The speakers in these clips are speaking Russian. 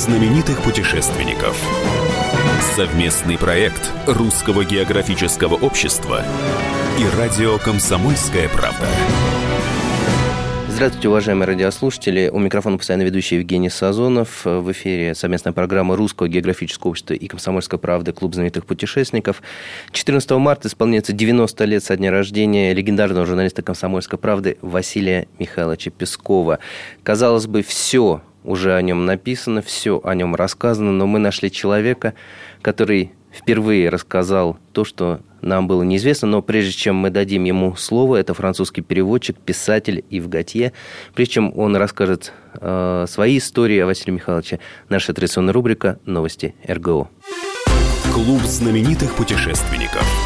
знаменитых путешественников. Совместный проект Русского географического общества и радио «Комсомольская правда». Здравствуйте, уважаемые радиослушатели. У микрофона постоянно ведущий Евгений Сазонов. В эфире совместная программа Русского географического общества и Комсомольской правды «Клуб знаменитых путешественников». 14 марта исполняется 90 лет со дня рождения легендарного журналиста «Комсомольской правды» Василия Михайловича Пескова. Казалось бы, все уже о нем написано, все о нем рассказано, но мы нашли человека, который впервые рассказал то, что нам было неизвестно, но прежде чем мы дадим ему слово, это французский переводчик, писатель Ив Готье. Прежде чем он расскажет э, свои истории о Василии Михайловиче, наша традиционная рубрика «Новости РГО». Клуб знаменитых путешественников –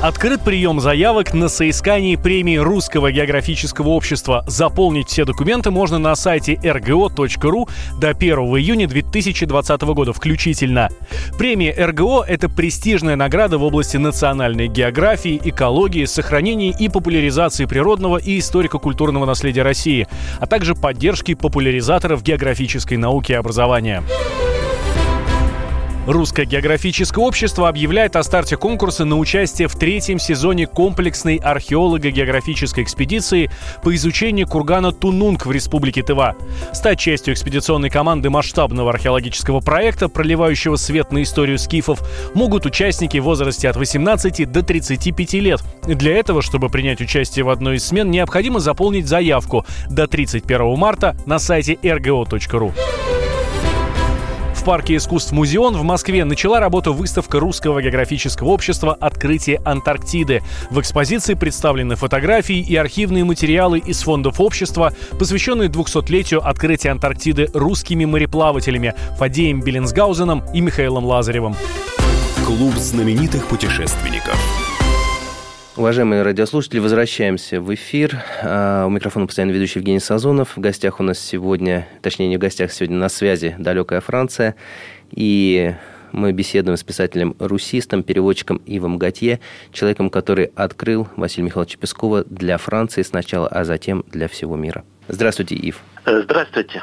Открыт прием заявок на соискание премии Русского географического общества. Заполнить все документы можно на сайте rgo.ru до 1 июня 2020 года включительно. Премия РГО – это престижная награда в области национальной географии, экологии, сохранения и популяризации природного и историко-культурного наследия России, а также поддержки популяризаторов географической науки и образования. Русское географическое общество объявляет о старте конкурса на участие в третьем сезоне комплексной археолого-географической экспедиции по изучению кургана Тунунг в Республике Тыва. Стать частью экспедиционной команды масштабного археологического проекта, проливающего свет на историю скифов, могут участники в возрасте от 18 до 35 лет. Для этого, чтобы принять участие в одной из смен, необходимо заполнить заявку до 31 марта на сайте rgo.ru парке искусств «Музеон» в Москве начала работу выставка Русского географического общества «Открытие Антарктиды». В экспозиции представлены фотографии и архивные материалы из фондов общества, посвященные 200-летию открытия Антарктиды русскими мореплавателями Фадеем Беллинсгаузеном и Михаилом Лазаревым. Клуб знаменитых путешественников. Уважаемые радиослушатели, возвращаемся в эфир. А, у микрофона постоянно ведущий Евгений Сазонов. В гостях у нас сегодня, точнее не в гостях, сегодня на связи далекая Франция. И мы беседуем с писателем-русистом, переводчиком Ивом Готье, человеком, который открыл Василия Михайловича Пескова для Франции сначала, а затем для всего мира. Здравствуйте, Ив. Э, здравствуйте.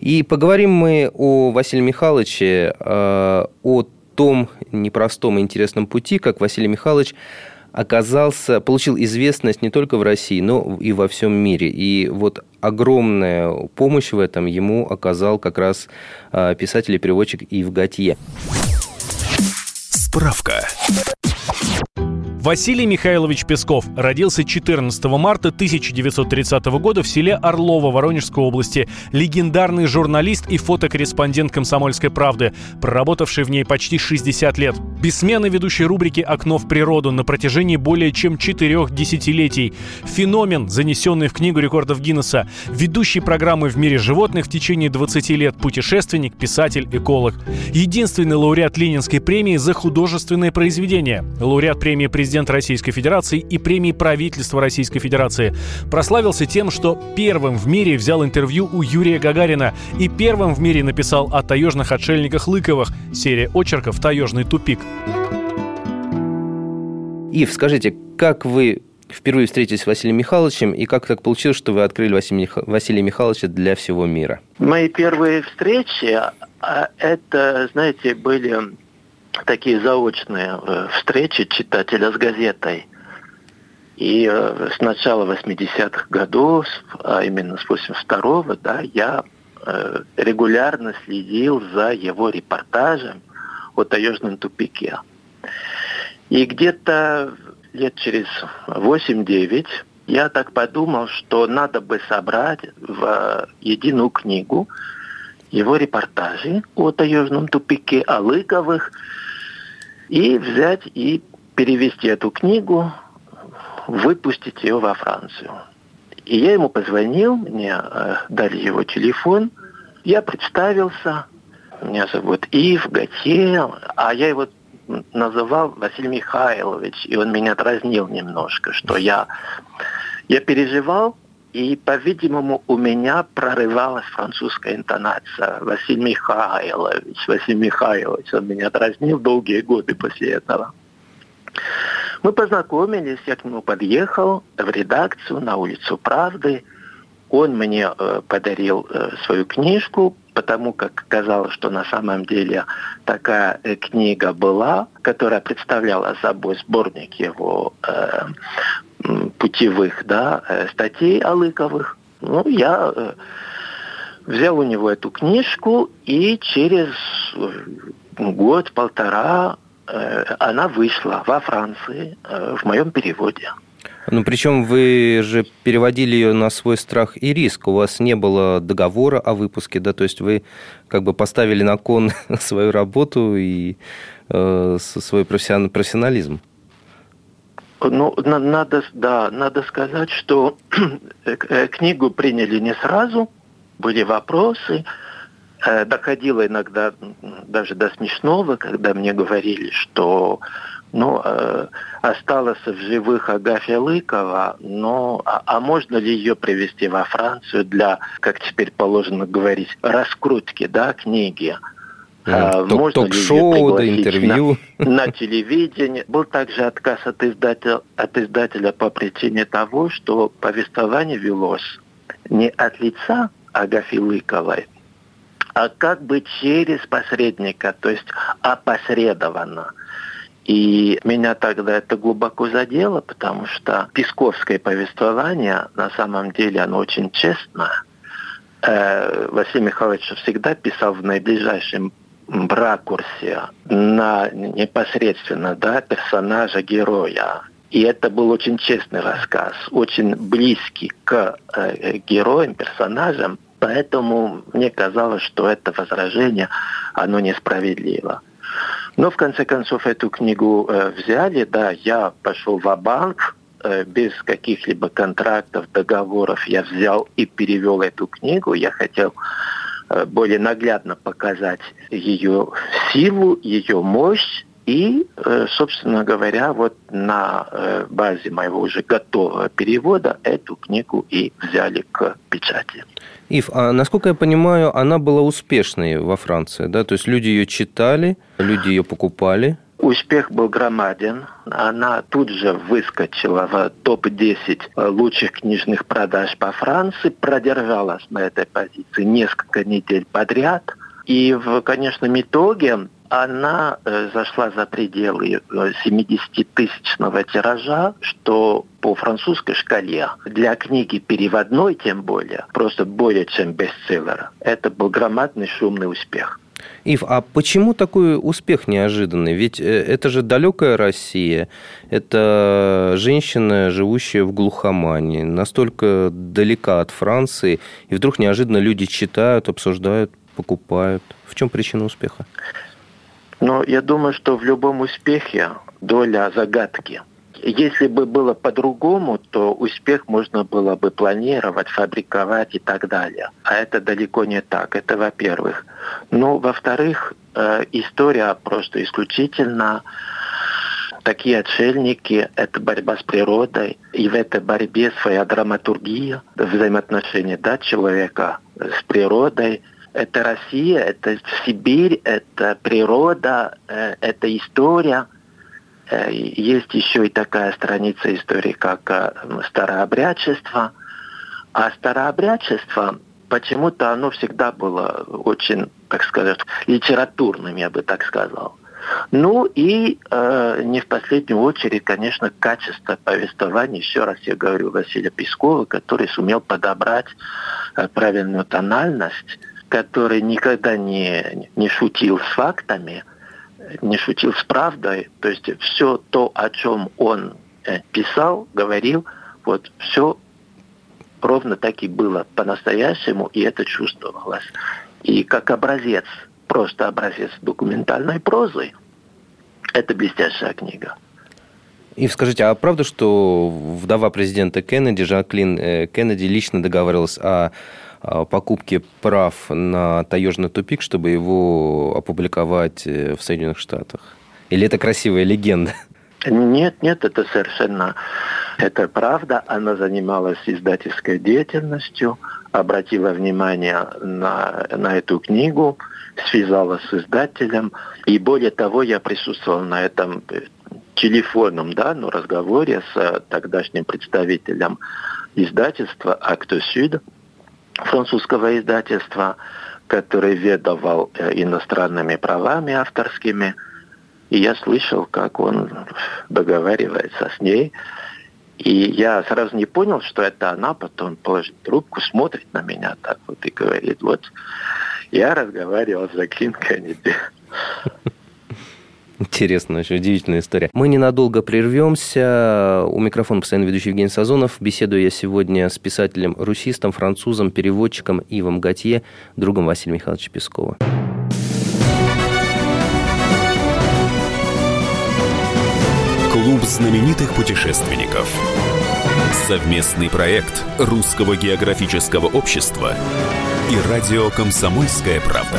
И поговорим мы о Василии Михайловиче, э, о том непростом и интересном пути, как Василий Михайлович оказался, получил известность не только в России, но и во всем мире. И вот огромная помощь в этом ему оказал как раз а, писатель и переводчик Ив Готье. Справка. Василий Михайлович Песков родился 14 марта 1930 года в селе Орлово Воронежской области. Легендарный журналист и фотокорреспондент «Комсомольской правды», проработавший в ней почти 60 лет. Бессменный ведущий рубрики «Окно в природу» на протяжении более чем четырех десятилетий. Феномен, занесенный в Книгу рекордов Гиннесса. Ведущий программы «В мире животных» в течение 20 лет. Путешественник, писатель, эколог. Единственный лауреат Ленинской премии за художественное произведение. Лауреат премии президента президент Российской Федерации и премии правительства Российской Федерации. Прославился тем, что первым в мире взял интервью у Юрия Гагарина и первым в мире написал о таежных отшельниках Лыковых. Серия очерков «Таежный тупик». Ив, скажите, как вы впервые встретились с Василием Михайловичем, и как так получилось, что вы открыли Василия Михайловича для всего мира? Мои первые встречи, а, это, знаете, были такие заочные э, встречи читателя с газетой. И э, с начала 80-х годов, а именно с 82-го, да, я э, регулярно следил за его репортажем о таежном тупике. И где-то лет через 8-9 я так подумал, что надо бы собрать в единую книгу его репортажи о таежном тупике, о Лыковых, и взять и перевести эту книгу, выпустить ее во Францию. И я ему позвонил, мне э, дали его телефон, я представился, меня зовут Ив Готье, а я его называл Василий Михайлович, и он меня дразнил немножко, что я, я переживал, и, по-видимому, у меня прорывалась французская интонация. Василий Михайлович, Василий Михайлович. Он меня дразнил долгие годы после этого. Мы познакомились, я к нему подъехал в редакцию на улицу Правды. он мне э, подарил э, свою книжку, потому как казалось, что на самом деле такая э, книга была, которая представляла собой сборник его э, путевых да, э, статей Алыковых. Ну, я э, взял у него эту книжку, и через год-полтора э, она вышла во Франции в моем переводе. Ну, причем вы же переводили ее на свой страх и риск. У вас не было договора о выпуске, да, то есть вы как бы поставили на кон свою работу и э, свой профессионализм. Ну, надо, да, надо сказать, что э, книгу приняли не сразу, были вопросы, э, доходило иногда даже до смешного, когда мне говорили, что ну, э, осталась в живых Агафья Лыкова, но а, а можно ли ее привести во Францию для, как теперь положено говорить, раскрутки, да, книги? А, можно ток-шоу, да, интервью. На, на телевидении. Был также отказ от издателя, от издателя по причине того, что повествование велось не от лица Агафьи Лыковой, а как бы через посредника, то есть опосредованно. И меня тогда это глубоко задело, потому что песковское повествование, на самом деле, оно очень честное. Э, Василий Михайлович всегда писал в наиближайшем ракурсе на непосредственно да, персонажа, героя. И это был очень честный рассказ, очень близкий к э, героям, персонажам. Поэтому мне казалось, что это возражение, оно несправедливо. Но в конце концов эту книгу э, взяли, да, я пошел в банк э, без каких-либо контрактов, договоров, я взял и перевел эту книгу. Я хотел более наглядно показать ее силу, ее мощь. И, э, собственно говоря, вот на э, базе моего уже готового перевода эту книгу и взяли к печати. Ив, а насколько я понимаю, она была успешной во Франции, да? То есть люди ее читали, люди ее покупали. Успех был громаден. Она тут же выскочила в топ-10 лучших книжных продаж по Франции, продержалась на этой позиции несколько недель подряд. И в конечном итоге она э, зашла за пределы 70-тысячного э, тиража, что по французской шкале для книги переводной, тем более, просто более чем бестселлер. Это был громадный шумный успех. Ив, а почему такой успех неожиданный? Ведь э, это же далекая Россия, это женщина, живущая в глухомане, настолько далека от Франции, и вдруг неожиданно люди читают, обсуждают, покупают. В чем причина успеха? Но я думаю, что в любом успехе доля загадки. Если бы было по-другому, то успех можно было бы планировать, фабриковать и так далее. А это далеко не так. Это во-первых. Ну, во-вторых, э, история просто исключительно такие отшельники – это борьба с природой, и в этой борьбе своя драматургия, взаимоотношения да, человека с природой – это Россия, это Сибирь, это природа, э, это история. Э, есть еще и такая страница истории, как э, старообрядчество. А старообрядчество, почему-то оно всегда было очень, так сказать, литературным, я бы так сказал. Ну и э, не в последнюю очередь, конечно, качество повествования, еще раз я говорю, Василия Пескова, который сумел подобрать э, правильную тональность который никогда не, не шутил с фактами, не шутил с правдой. То есть все то, о чем он э, писал, говорил, вот все ровно так и было по-настоящему, и это чувствовалось. И как образец, просто образец документальной прозы, это блестящая книга. И скажите, а правда, что вдова президента Кеннеди, Жаклин э, Кеннеди, лично договаривалась о покупке прав на таежный тупик, чтобы его опубликовать э, в Соединенных Штатах? Или это красивая легенда? Нет, нет, это совершенно это правда. Она занималась издательской деятельностью, обратила внимание на, на эту книгу, связалась с издателем. И более того, я присутствовал на этом э, телефонном да, ну, разговоре с тогдашним представителем издательства «Акто Сюд», французского издательства, который ведовал э, иностранными правами авторскими. И я слышал, как он договаривается с ней. И я сразу не понял, что это она, потом положит трубку, смотрит на меня так вот и говорит, вот я разговаривал с Жаклин Кеннеди. Интересная, очень удивительная история. Мы ненадолго прервемся. У микрофона постоянно ведущий Евгений Сазонов. Беседую я сегодня с писателем-русистом, французом, переводчиком Ивом Готье, другом Василия Михайловича Пескова. Клуб знаменитых путешественников. Совместный проект Русского географического общества и радио «Комсомольская правда».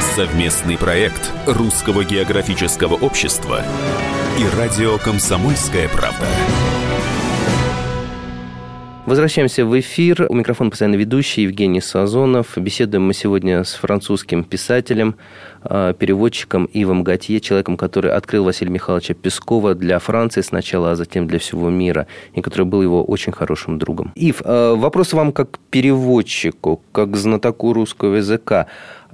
Совместный проект Русского географического общества и радио «Комсомольская правда». Возвращаемся в эфир. У микрофона постоянно ведущий Евгений Сазонов. Беседуем мы сегодня с французским писателем, э, переводчиком Ивом Готье, человеком, который открыл Василия Михайловича Пескова для Франции сначала, а затем для всего мира, и который был его очень хорошим другом. Ив, э, вопрос вам как переводчику, как знатоку русского языка.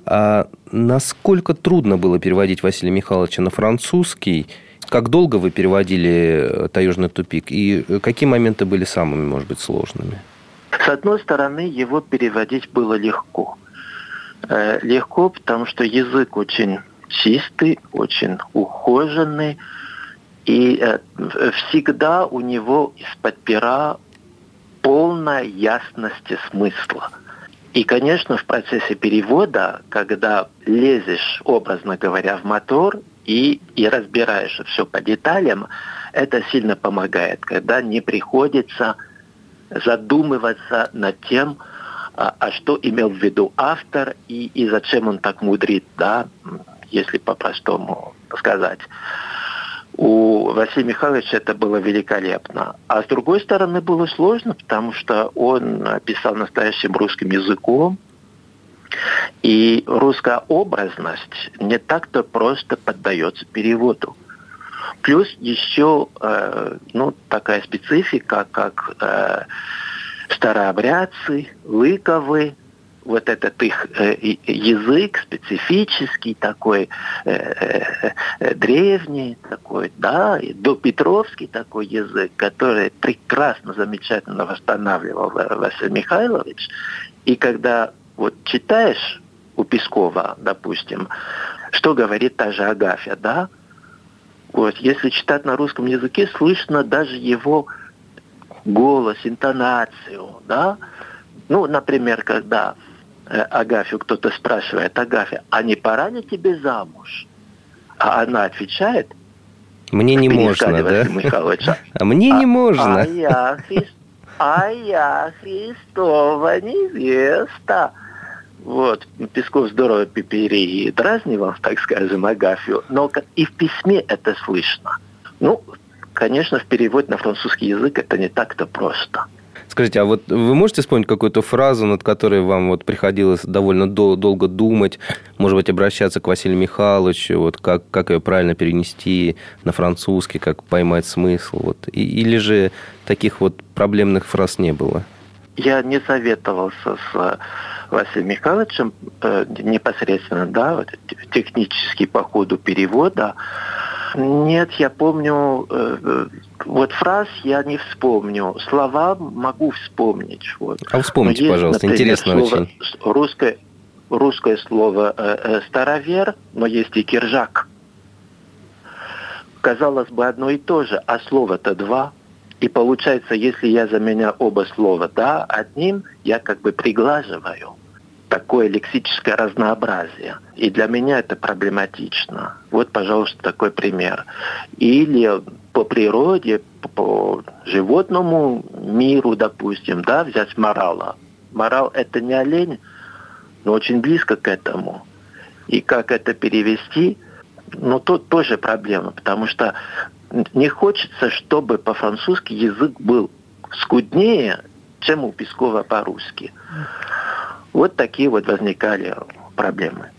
А насколько трудно было переводить Василия Михайловича на французский – как долго вы переводили э, «Таежный тупик» и э, какие моменты были самыми, может быть, сложными? С одной стороны, его переводить было легко. Э, легко, потому что язык очень чистый, очень ухоженный, и всегда у него из-под пера полная ясность смысла. И, конечно, в процессе перевода, когда лезешь, образно говоря, в мотор и, и разбираешь все по деталям, это сильно помогает, когда не приходится задумываться над тем, а, а что имел в виду автор и, и зачем он так мудрит, да, если по-простому сказать. У Василия Михайловича это было великолепно. А с другой стороны было сложно, потому что он писал настоящим русским языком, и русская образность не так-то просто поддается переводу. Плюс еще э, ну, такая специфика, как э, старообрядцы, лыковы, вот этот их э, язык специфический такой, э, э, древний такой, да, и допетровский такой язык, который прекрасно, замечательно восстанавливал Василий Михайлович. И когда вот читаешь у Пескова, допустим, что говорит та же Агафья, да? Вот, если читать на русском языке, слышно даже его голос, интонацию, да? Ну, например, когда Агафью кто-то спрашивает, Агафья, а не пора ли тебе замуж? А она отвечает, мне не можно, да? А мне не можно. А я, а я Христова невеста. Вот, Песков здорово передразнивал, так скажем, Агафью, но и в письме это слышно. Ну, конечно, в переводе на французский язык это не так-то просто. Скажите, а вот вы можете вспомнить какую-то фразу, над которой вам вот приходилось довольно дол- долго думать, может быть, обращаться к Василию Михайловичу, вот как, как ее правильно перенести на французский, как поймать смысл? Вот. И, или же таких вот проблемных фраз не было? Я не советовался с Василием Михайловичем э, непосредственно, да, технически по ходу перевода. Нет, я помню, э, э, вот фраз я не вспомню, слова могу вспомнить. Вот. А вспомните, есть, пожалуйста, например, интересно слово, очень. Русское, русское слово э, э, «старовер», но есть и «киржак». Казалось бы, одно и то же, а слово-то два – и получается, если я заменяю оба слова «да» одним, я как бы приглаживаю такое лексическое разнообразие. И для меня это проблематично. Вот, пожалуйста, такой пример. Или по природе, по животному миру, допустим, да, взять морала. Морал – это не олень, но очень близко к этому. И как это перевести, ну, тут тоже проблема, потому что не хочется, чтобы по-французски язык был скуднее, чем у Пескова по-русски. Вот такие вот возникали проблемы.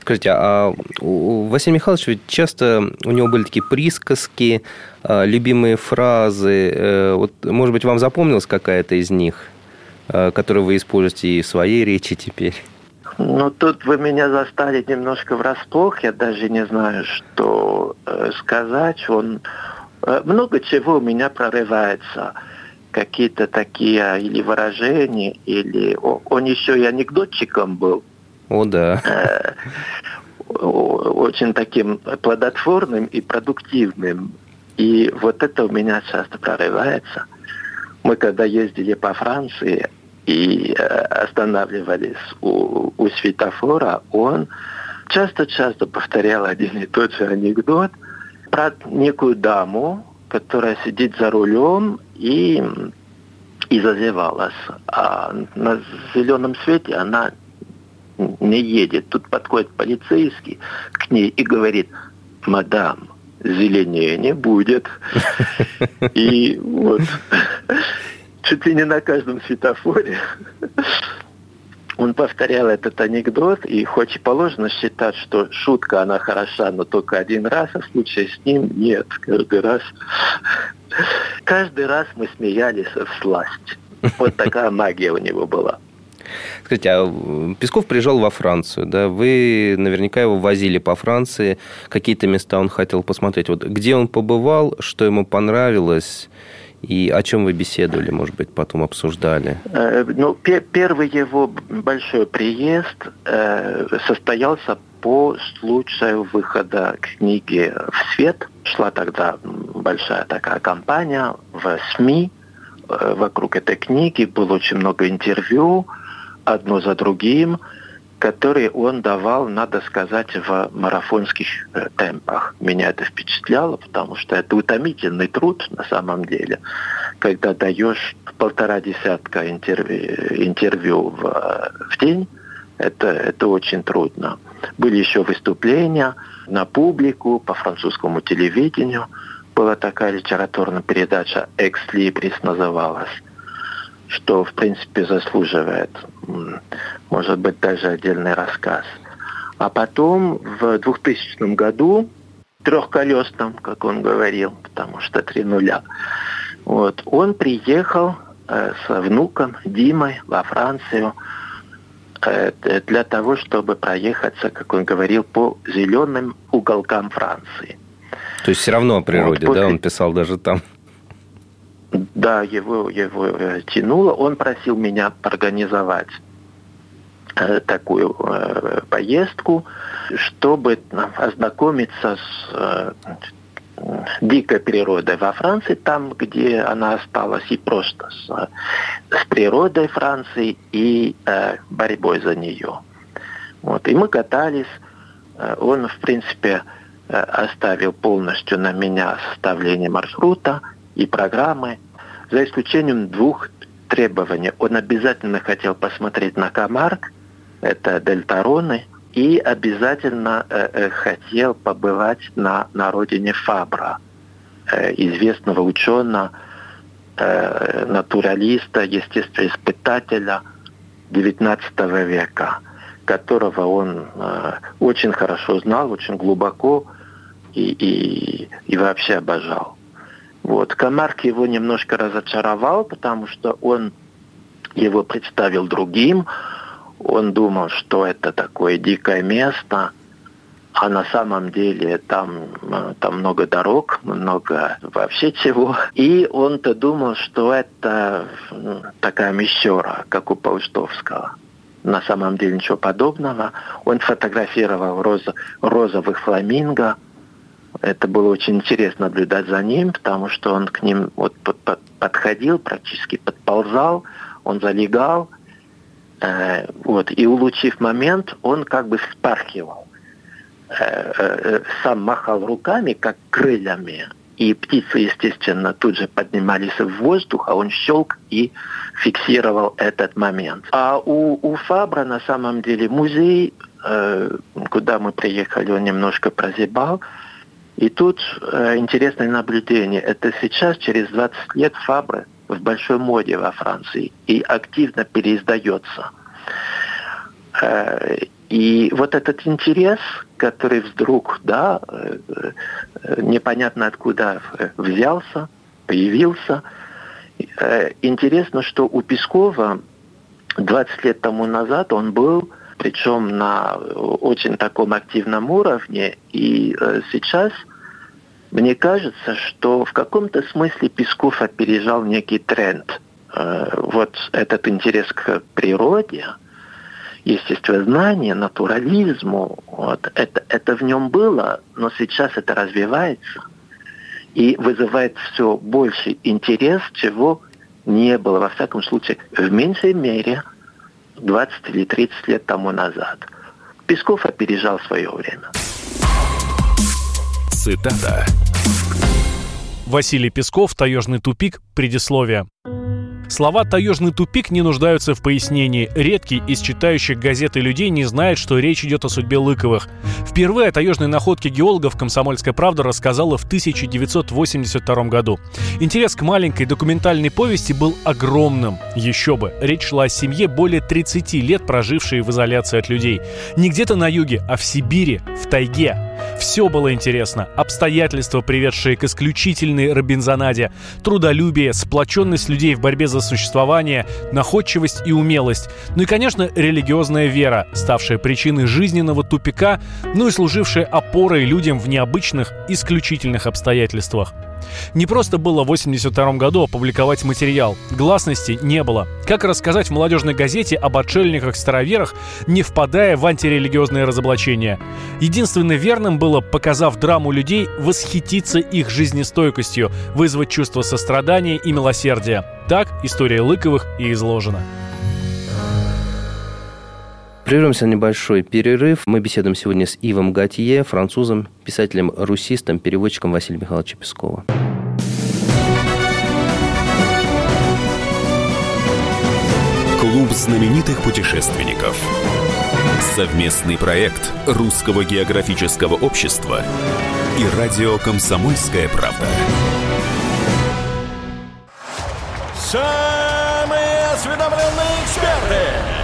Скажите, а у Василия Михайловича ведь часто у него были такие присказки, а, любимые фразы. Э, вот, может быть, вам запомнилась какая-то из них, а, которую вы используете и в своей речи теперь? Ну, тут вы меня застали немножко врасплох. Я даже не знаю, что э, сказать. Он э, много чего у меня прорывается. Какие-то такие или выражения, или... Он еще и анекдотчиком был. О, да. Э, очень таким плодотворным и продуктивным. И вот это у меня часто прорывается. Мы когда ездили по Франции и э, останавливались у, у светофора, он часто-часто повторял один и тот же анекдот про некую даму, которая сидит за рулем и, и зазевалась. А на зеленом свете она не едет. Тут подходит полицейский к ней и говорит, мадам, зеленее не будет. И вот чуть ли не на каждом светофоре он повторял этот анекдот, и хоть и положено считать, что шутка, она хороша, но только один раз, а в случае с ним нет, каждый раз. Каждый раз мы смеялись в сласть. Вот такая магия у него была. Скажите, а Песков приезжал во Францию, да? Вы наверняка его возили по Франции, какие-то места он хотел посмотреть. Вот где он побывал, что ему понравилось, и о чем вы беседовали, может быть, потом обсуждали? Э, ну, первый его большой приезд э, состоялся по случаю выхода книги в свет. Шла тогда большая такая кампания в СМИ э, вокруг этой книги. Было очень много интервью одно за другим, которые он давал, надо сказать, в марафонских э, темпах. Меня это впечатляло, потому что это утомительный труд на самом деле, когда даешь полтора десятка интервью, интервью в, в день, это, это очень трудно. Были еще выступления на публику по французскому телевидению. Была такая литературная передача «Экс Либрис» называлась что, в принципе, заслуживает, может быть, даже отдельный рассказ. А потом в 2000 году, трехколесном, как он говорил, потому что три нуля, вот, он приехал э, с внуком Димой во Францию э, для того, чтобы проехаться, как он говорил, по зеленым уголкам Франции. То есть все равно о природе, вот после... да, он писал даже там. Да, его, его э, тянуло. Он просил меня организовать э, такую э, поездку, чтобы ознакомиться с э, дикой природой во Франции, там, где она осталась, и просто с, с природой Франции и э, борьбой за нее. Вот. И мы катались. Он, в принципе, оставил полностью на меня составление маршрута и программы за исключением двух требований. Он обязательно хотел посмотреть на Камарк, это Дельтароны, и обязательно э, э, хотел побывать на, на родине Фабра, э, известного ученого, э, натуралиста, естествоиспытателя XIX века, которого он э, очень хорошо знал, очень глубоко и, и, и вообще обожал. Вот. Камарк его немножко разочаровал, потому что он его представил другим. Он думал, что это такое дикое место, а на самом деле там, э, там много дорог, много вообще чего. И он-то думал, что это такая мещера, как у Паустовского. На самом деле ничего подобного. Он фотографировал роза, розовых фламинго, это было очень интересно наблюдать за ним, потому что он к ним вот подходил, практически подползал, он залегал, э, вот, и улучив момент, он как бы вспархивал. Э, э, сам махал руками, как крыльями, и птицы, естественно, тут же поднимались в воздух, а он щелк и фиксировал этот момент. А у, у Фабра на самом деле музей, э, куда мы приехали, он немножко прозябал. И тут э, интересное наблюдение. Это сейчас, через 20 лет, Фабра в большой моде во Франции и активно переиздается. Э, и вот этот интерес, который вдруг, да, э, э, непонятно откуда взялся, появился, интересно, что у Пескова 20 лет тому назад он был, причем на очень таком активном уровне, и сейчас мне кажется, что в каком-то смысле Песков опережал некий тренд. Вот этот интерес к природе – естествознание, натурализму. Вот. Это, это в нем было, но сейчас это развивается и вызывает все больше интерес, чего не было, во всяком случае, в меньшей мере 20 или 30 лет тому назад. Песков опережал свое время. Цитата. Василий Песков, «Таежный тупик», предисловие. Слова «таежный тупик» не нуждаются в пояснении. Редкий из читающих газеты людей не знает, что речь идет о судьбе Лыковых. Впервые о таежной находке геологов «Комсомольская правда» рассказала в 1982 году. Интерес к маленькой документальной повести был огромным. Еще бы, речь шла о семье, более 30 лет прожившей в изоляции от людей. Не где-то на юге, а в Сибири, в тайге. Все было интересно. Обстоятельства, приведшие к исключительной робинзонаде, трудолюбие, сплоченность людей в борьбе за существование, находчивость и умелость. Ну и, конечно, религиозная вера, ставшая причиной жизненного тупика, ну и служившая опорой людям в необычных, исключительных обстоятельствах. Не просто было в 82 году опубликовать материал. Гласности не было. Как рассказать в молодежной газете об отшельниках-староверах, не впадая в антирелигиозные разоблачения? Единственно верным было, показав драму людей, восхититься их жизнестойкостью, вызвать чувство сострадания и милосердия. Так история Лыковых и изложена. Прервемся на небольшой перерыв. Мы беседуем сегодня с Ивом Гатье, французом, писателем-русистом, переводчиком Василия Михайловича Пескова. Клуб знаменитых путешественников. Совместный проект Русского географического общества и радио «Комсомольская правда». Самые осведомленные эксперты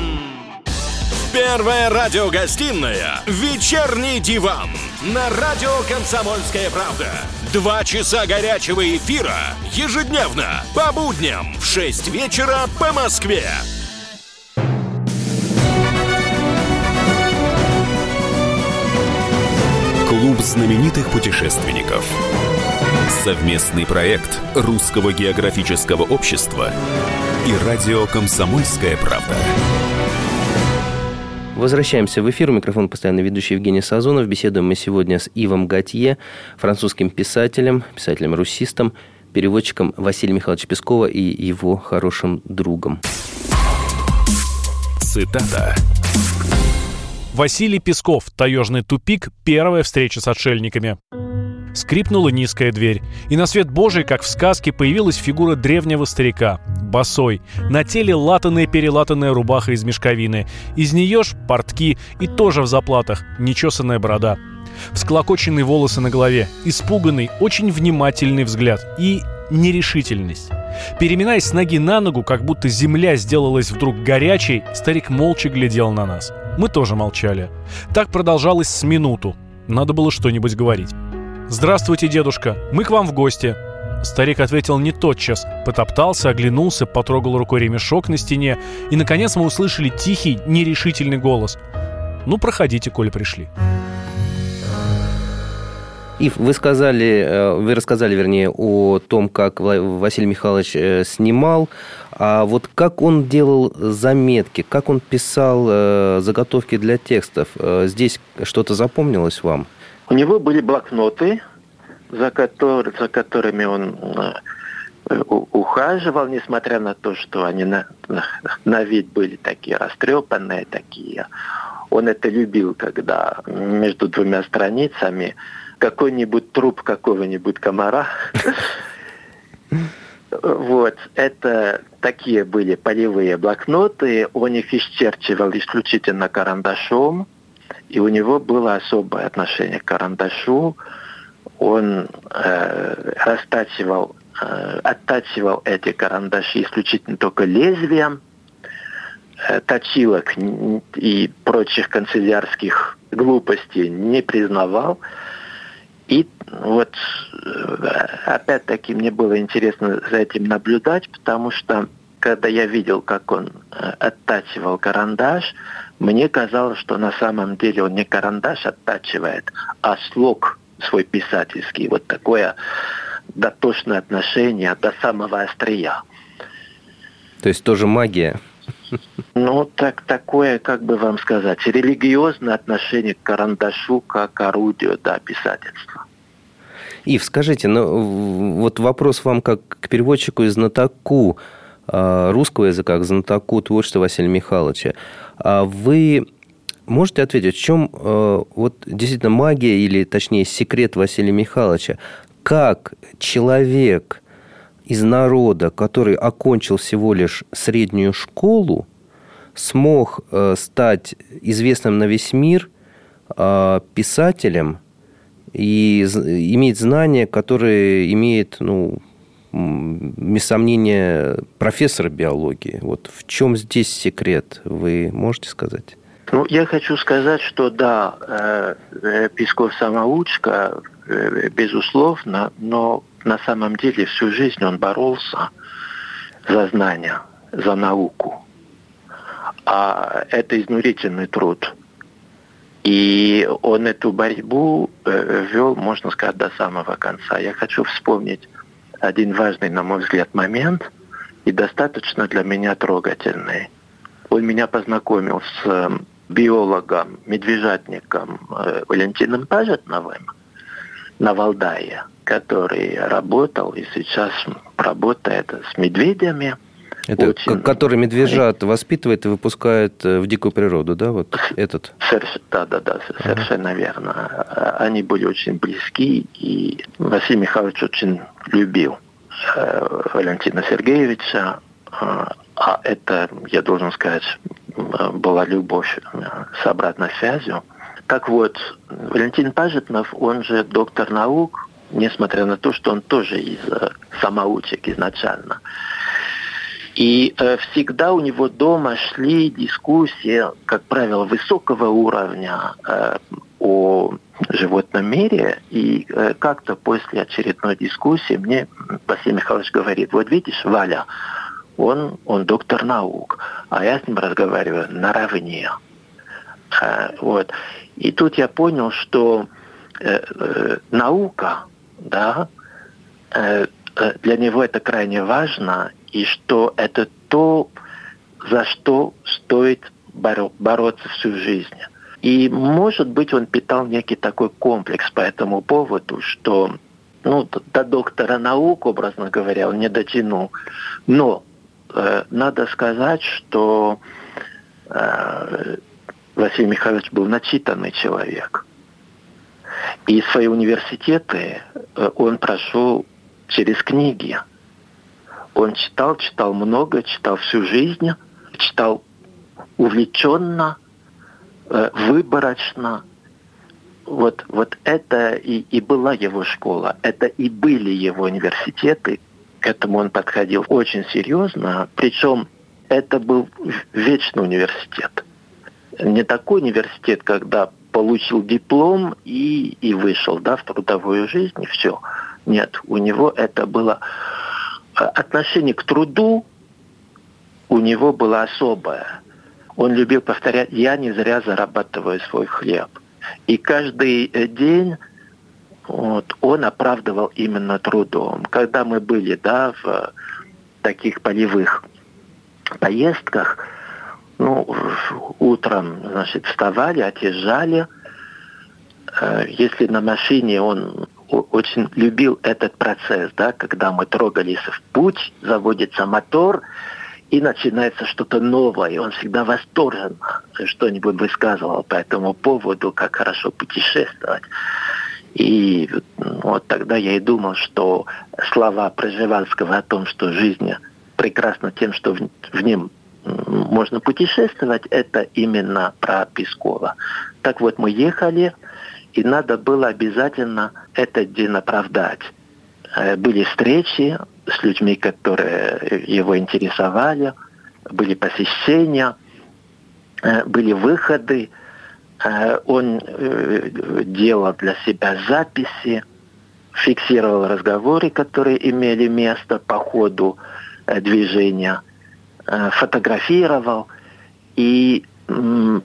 Первая радиогостинная «Вечерний диван» на радио «Комсомольская правда». Два часа горячего эфира ежедневно по будням в 6 вечера по Москве. Клуб знаменитых путешественников. Совместный проект Русского географического общества и радио «Комсомольская правда». Возвращаемся в эфир. У микрофона постоянно ведущий Евгений Сазонов. Беседуем мы сегодня с Ивом Готье, французским писателем, писателем-русистом, переводчиком Василия Михайловича Пескова и его хорошим другом. Цитата. Василий Песков. Таежный тупик. Первая встреча с отшельниками. Скрипнула низкая дверь, и на свет Божий, как в сказке, появилась фигура древнего старика, босой, на теле латаная-перелатанная рубаха из мешковины, из нее ж портки и тоже в заплатах, нечесанная борода. Всклокоченные волосы на голове, испуганный, очень внимательный взгляд и нерешительность. Переминаясь с ноги на ногу, как будто земля сделалась вдруг горячей, старик молча глядел на нас. Мы тоже молчали. Так продолжалось с минуту. Надо было что-нибудь говорить. «Здравствуйте, дедушка, мы к вам в гости». Старик ответил не тотчас, потоптался, оглянулся, потрогал рукой ремешок на стене, и, наконец, мы услышали тихий, нерешительный голос. «Ну, проходите, коли пришли». Ив, вы сказали, э, вы рассказали, вернее, о том, как Василий Михайлович э, снимал, а вот как он делал заметки, как он писал э, заготовки для текстов, здесь что-то запомнилось вам? У него были блокноты, за, который, за которыми он э, ухаживал, несмотря на то, что они на, на, вид были такие растрепанные, такие. Он это любил, когда между двумя страницами какой-нибудь труп какого-нибудь комара Вот, это такие были полевые блокноты. Он их исчерчивал исключительно карандашом. И у него было особое отношение к карандашу. Он э, растачивал, э, оттачивал эти карандаши исключительно только лезвием. Э, точилок и прочих канцелярских глупостей не признавал. И вот э, опять-таки мне было интересно за этим наблюдать, потому что когда я видел, как он э, оттачивал карандаш, мне казалось, что на самом деле он не карандаш оттачивает, а слог свой писательский. Вот такое дотошное отношение до самого острия. То есть тоже магия? Ну, так, такое, как бы вам сказать, религиозное отношение к карандашу как орудию да, писательства. Ив, скажите, ну, вот вопрос вам как к переводчику и знатоку русского языка, к знатоку творчества Василия Михайловича. А вы можете ответить, в чем а, вот действительно магия или, точнее, секрет Василия Михайловича? Как человек из народа, который окончил всего лишь среднюю школу, смог э, стать известным на весь мир писателем и иметь знания, которые имеет, ну, без сомнения, профессор биологии. Вот в чем здесь секрет, вы можете сказать? Ну, я хочу сказать, что да, э, Песков-самоучка, э, безусловно, но на самом деле всю жизнь он боролся за знания, за науку. А это изнурительный труд. И он эту борьбу э, вел, можно сказать, до самого конца. Я хочу вспомнить один важный, на мой взгляд, момент и достаточно для меня трогательный. Он меня познакомил с э, биологом, медвежатником э, Валентином Пажетновым на Валдае который работал и сейчас работает с медведями. Это Очень... который медвежат воспитывает и выпускает э, в дикую природу, да, вот этот? Да, да, да, совершенно ага. верно. Они были очень близки, и Василий Михайлович очень любил э, Валентина Сергеевича, э, а это, я должен сказать, была любовь с обратной связью. Так вот, Валентин Пажетнов, он же доктор наук, несмотря на то, что он тоже из э, самоучек изначально. И э, всегда у него дома шли дискуссии, как правило, высокого уровня э, о животном мире. И э, как-то после очередной дискуссии мне Василий Михайлович говорит, вот видишь, Валя, он, он доктор наук, а я с ним разговариваю наравне. Э, вот. И тут я понял, что э, э, наука да, э, э, для него это крайне важно, и что это то, за что стоит боро- бороться всю жизнь. И, может быть, он питал некий такой комплекс по этому поводу, что ну, до доктора наук, образно говоря, он не дотянул. Но э, надо сказать, что э, Василий Михайлович был начитанный человек. И свои университеты э, он прошел через книги. Он читал, читал много, читал всю жизнь, читал увлеченно, э, выборочно. Вот, вот это и, и была его школа, это и были его университеты. К этому он подходил очень серьезно. Причем это был вечный университет. Не такой университет, когда получил диплом и, и вышел да, в трудовую жизнь, и все. Нет, у него это было отношение к труду, у него было особое. Он любил повторять, я не зря зарабатываю свой хлеб. И каждый э, день вот, он оправдывал именно трудом. Когда мы были да, в таких полевых поездках, ну, утром, значит, вставали, отъезжали, Э, если на машине он очень любил этот процесс, да, когда мы трогались в путь, заводится мотор, и начинается что-то новое. Он всегда восторженно что-нибудь высказывал по этому поводу, как хорошо путешествовать. И вот тогда я и думал, что слова Проживальского о том, что жизнь прекрасна тем, что в, в нем можно путешествовать, это именно про Пескова. Так вот, мы ехали, и надо было обязательно этот день оправдать. Э, были встречи с людьми, которые его интересовали, были посещения, э, были выходы. Э, он делал для себя записи, фиксировал разговоры, которые имели место по ходу движения, фотографировал. И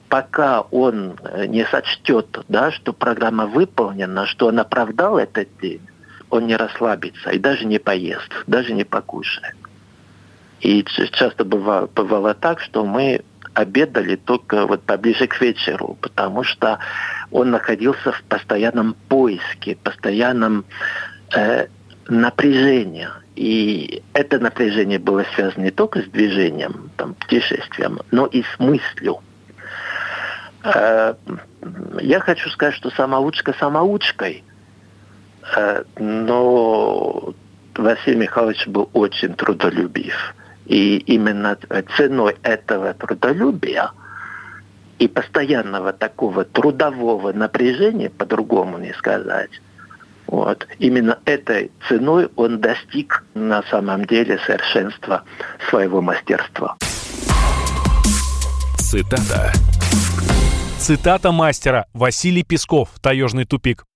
пока он не сочтет, да, что программа выполнена, что он оправдал этот день, он не расслабится и даже не поест, даже не покушает. И часто бывало, бывало так, что мы обедали только вот поближе к вечеру, потому что он находился в постоянном поиске, постоянном э, напряжении. И это напряжение было связано не только с движением, там, путешествием, но и с мыслью. Э, я хочу сказать, что самоучка самоучкой – Э, но Василий Михайлович был очень трудолюбив. И именно ценой этого трудолюбия и постоянного такого трудового напряжения, по-другому не сказать, вот. Именно этой ценой он достиг на самом деле совершенства своего мастерства. Цитата. Цитата мастера Василий Песков «Таежный тупик».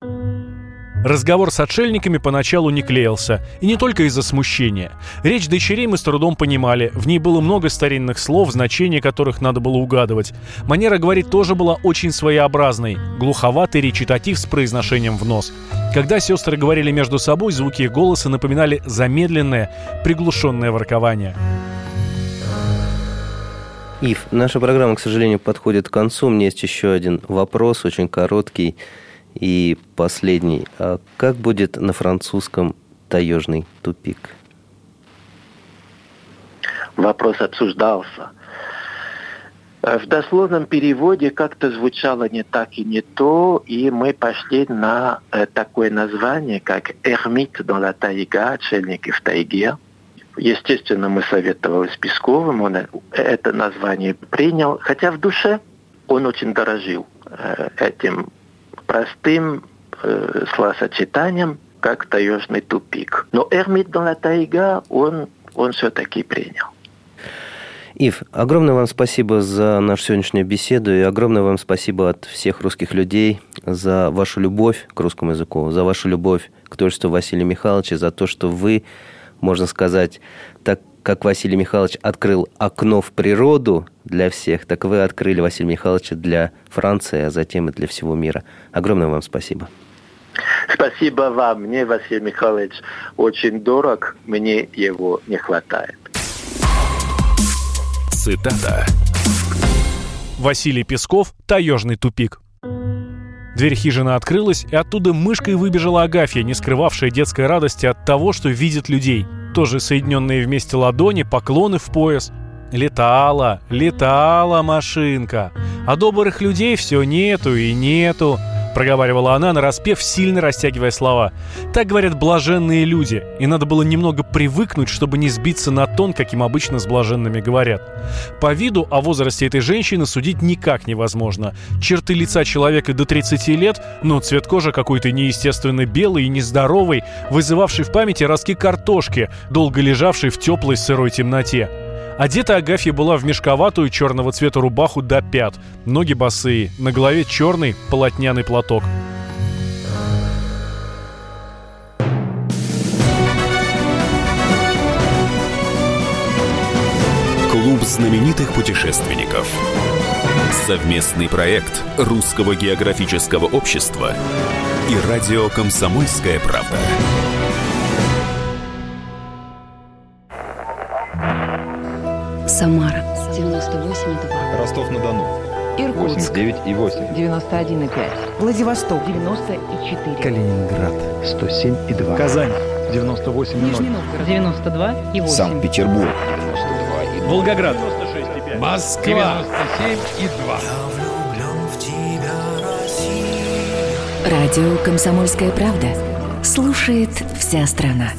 Разговор с отшельниками поначалу не клеился, и не только из-за смущения. Речь дочерей мы с трудом понимали, в ней было много старинных слов, значения которых надо было угадывать. Манера говорить тоже была очень своеобразной, глуховатый речитатив с произношением в нос. Когда сестры говорили между собой, звуки их голоса напоминали замедленное, приглушенное воркование. Ив, наша программа, к сожалению, подходит к концу. У меня есть еще один вопрос, очень короткий. И последний. А как будет на французском таежный тупик? Вопрос обсуждался. Э, в дословном переводе как-то звучало не так и не то, и мы пошли на э, такое название, как «Эрмит dans la тайга», «Отшельники в тайге». Естественно, мы советовались с Песковым, он это название принял, хотя в душе он очень дорожил э, этим простым э, словосочетанием, как таежный тупик. Но Эрмит Тайга он, он все-таки принял. Ив, огромное вам спасибо за нашу сегодняшнюю беседу и огромное вам спасибо от всех русских людей за вашу любовь к русскому языку, за вашу любовь к творчеству Василия Михайловича, за то, что вы, можно сказать, так как Василий Михайлович открыл окно в природу для всех, так вы открыли, Василий Михайлович, для Франции, а затем и для всего мира. Огромное вам спасибо. Спасибо вам. Мне Василий Михайлович очень дорог, мне его не хватает. Цитата. Василий Песков «Таежный тупик». Дверь хижины открылась, и оттуда мышкой выбежала Агафья, не скрывавшая детской радости от того, что видит людей. Тоже соединенные вместе ладони, поклоны в пояс. Летала, летала машинка. А добрых людей все нету и нету. — проговаривала она, нараспев, сильно растягивая слова. «Так говорят блаженные люди, и надо было немного привыкнуть, чтобы не сбиться на тон, каким обычно с блаженными говорят. По виду о возрасте этой женщины судить никак невозможно. Черты лица человека до 30 лет, но цвет кожи какой-то неестественно белый и нездоровый, вызывавший в памяти ростки картошки, долго лежавшей в теплой сырой темноте. Одета Агафья была в мешковатую черного цвета рубаху до пят, ноги босые, на голове черный полотняный платок. Клуб знаменитых путешественников. Совместный проект Русского географического общества и радио «Комсомольская правда». Самара 98,2. Ростов-на-Дону Иркутск. 89 и 8. 91,5. Владивосток. 94. Калининград. 107 и 2. Казань 98 Нижний Новгород. 92 и 8. Санкт-Петербург. 92 и 2. Волгоград Москва. 97 и 2. Радио «Комсомольская правда» слушает вся страна.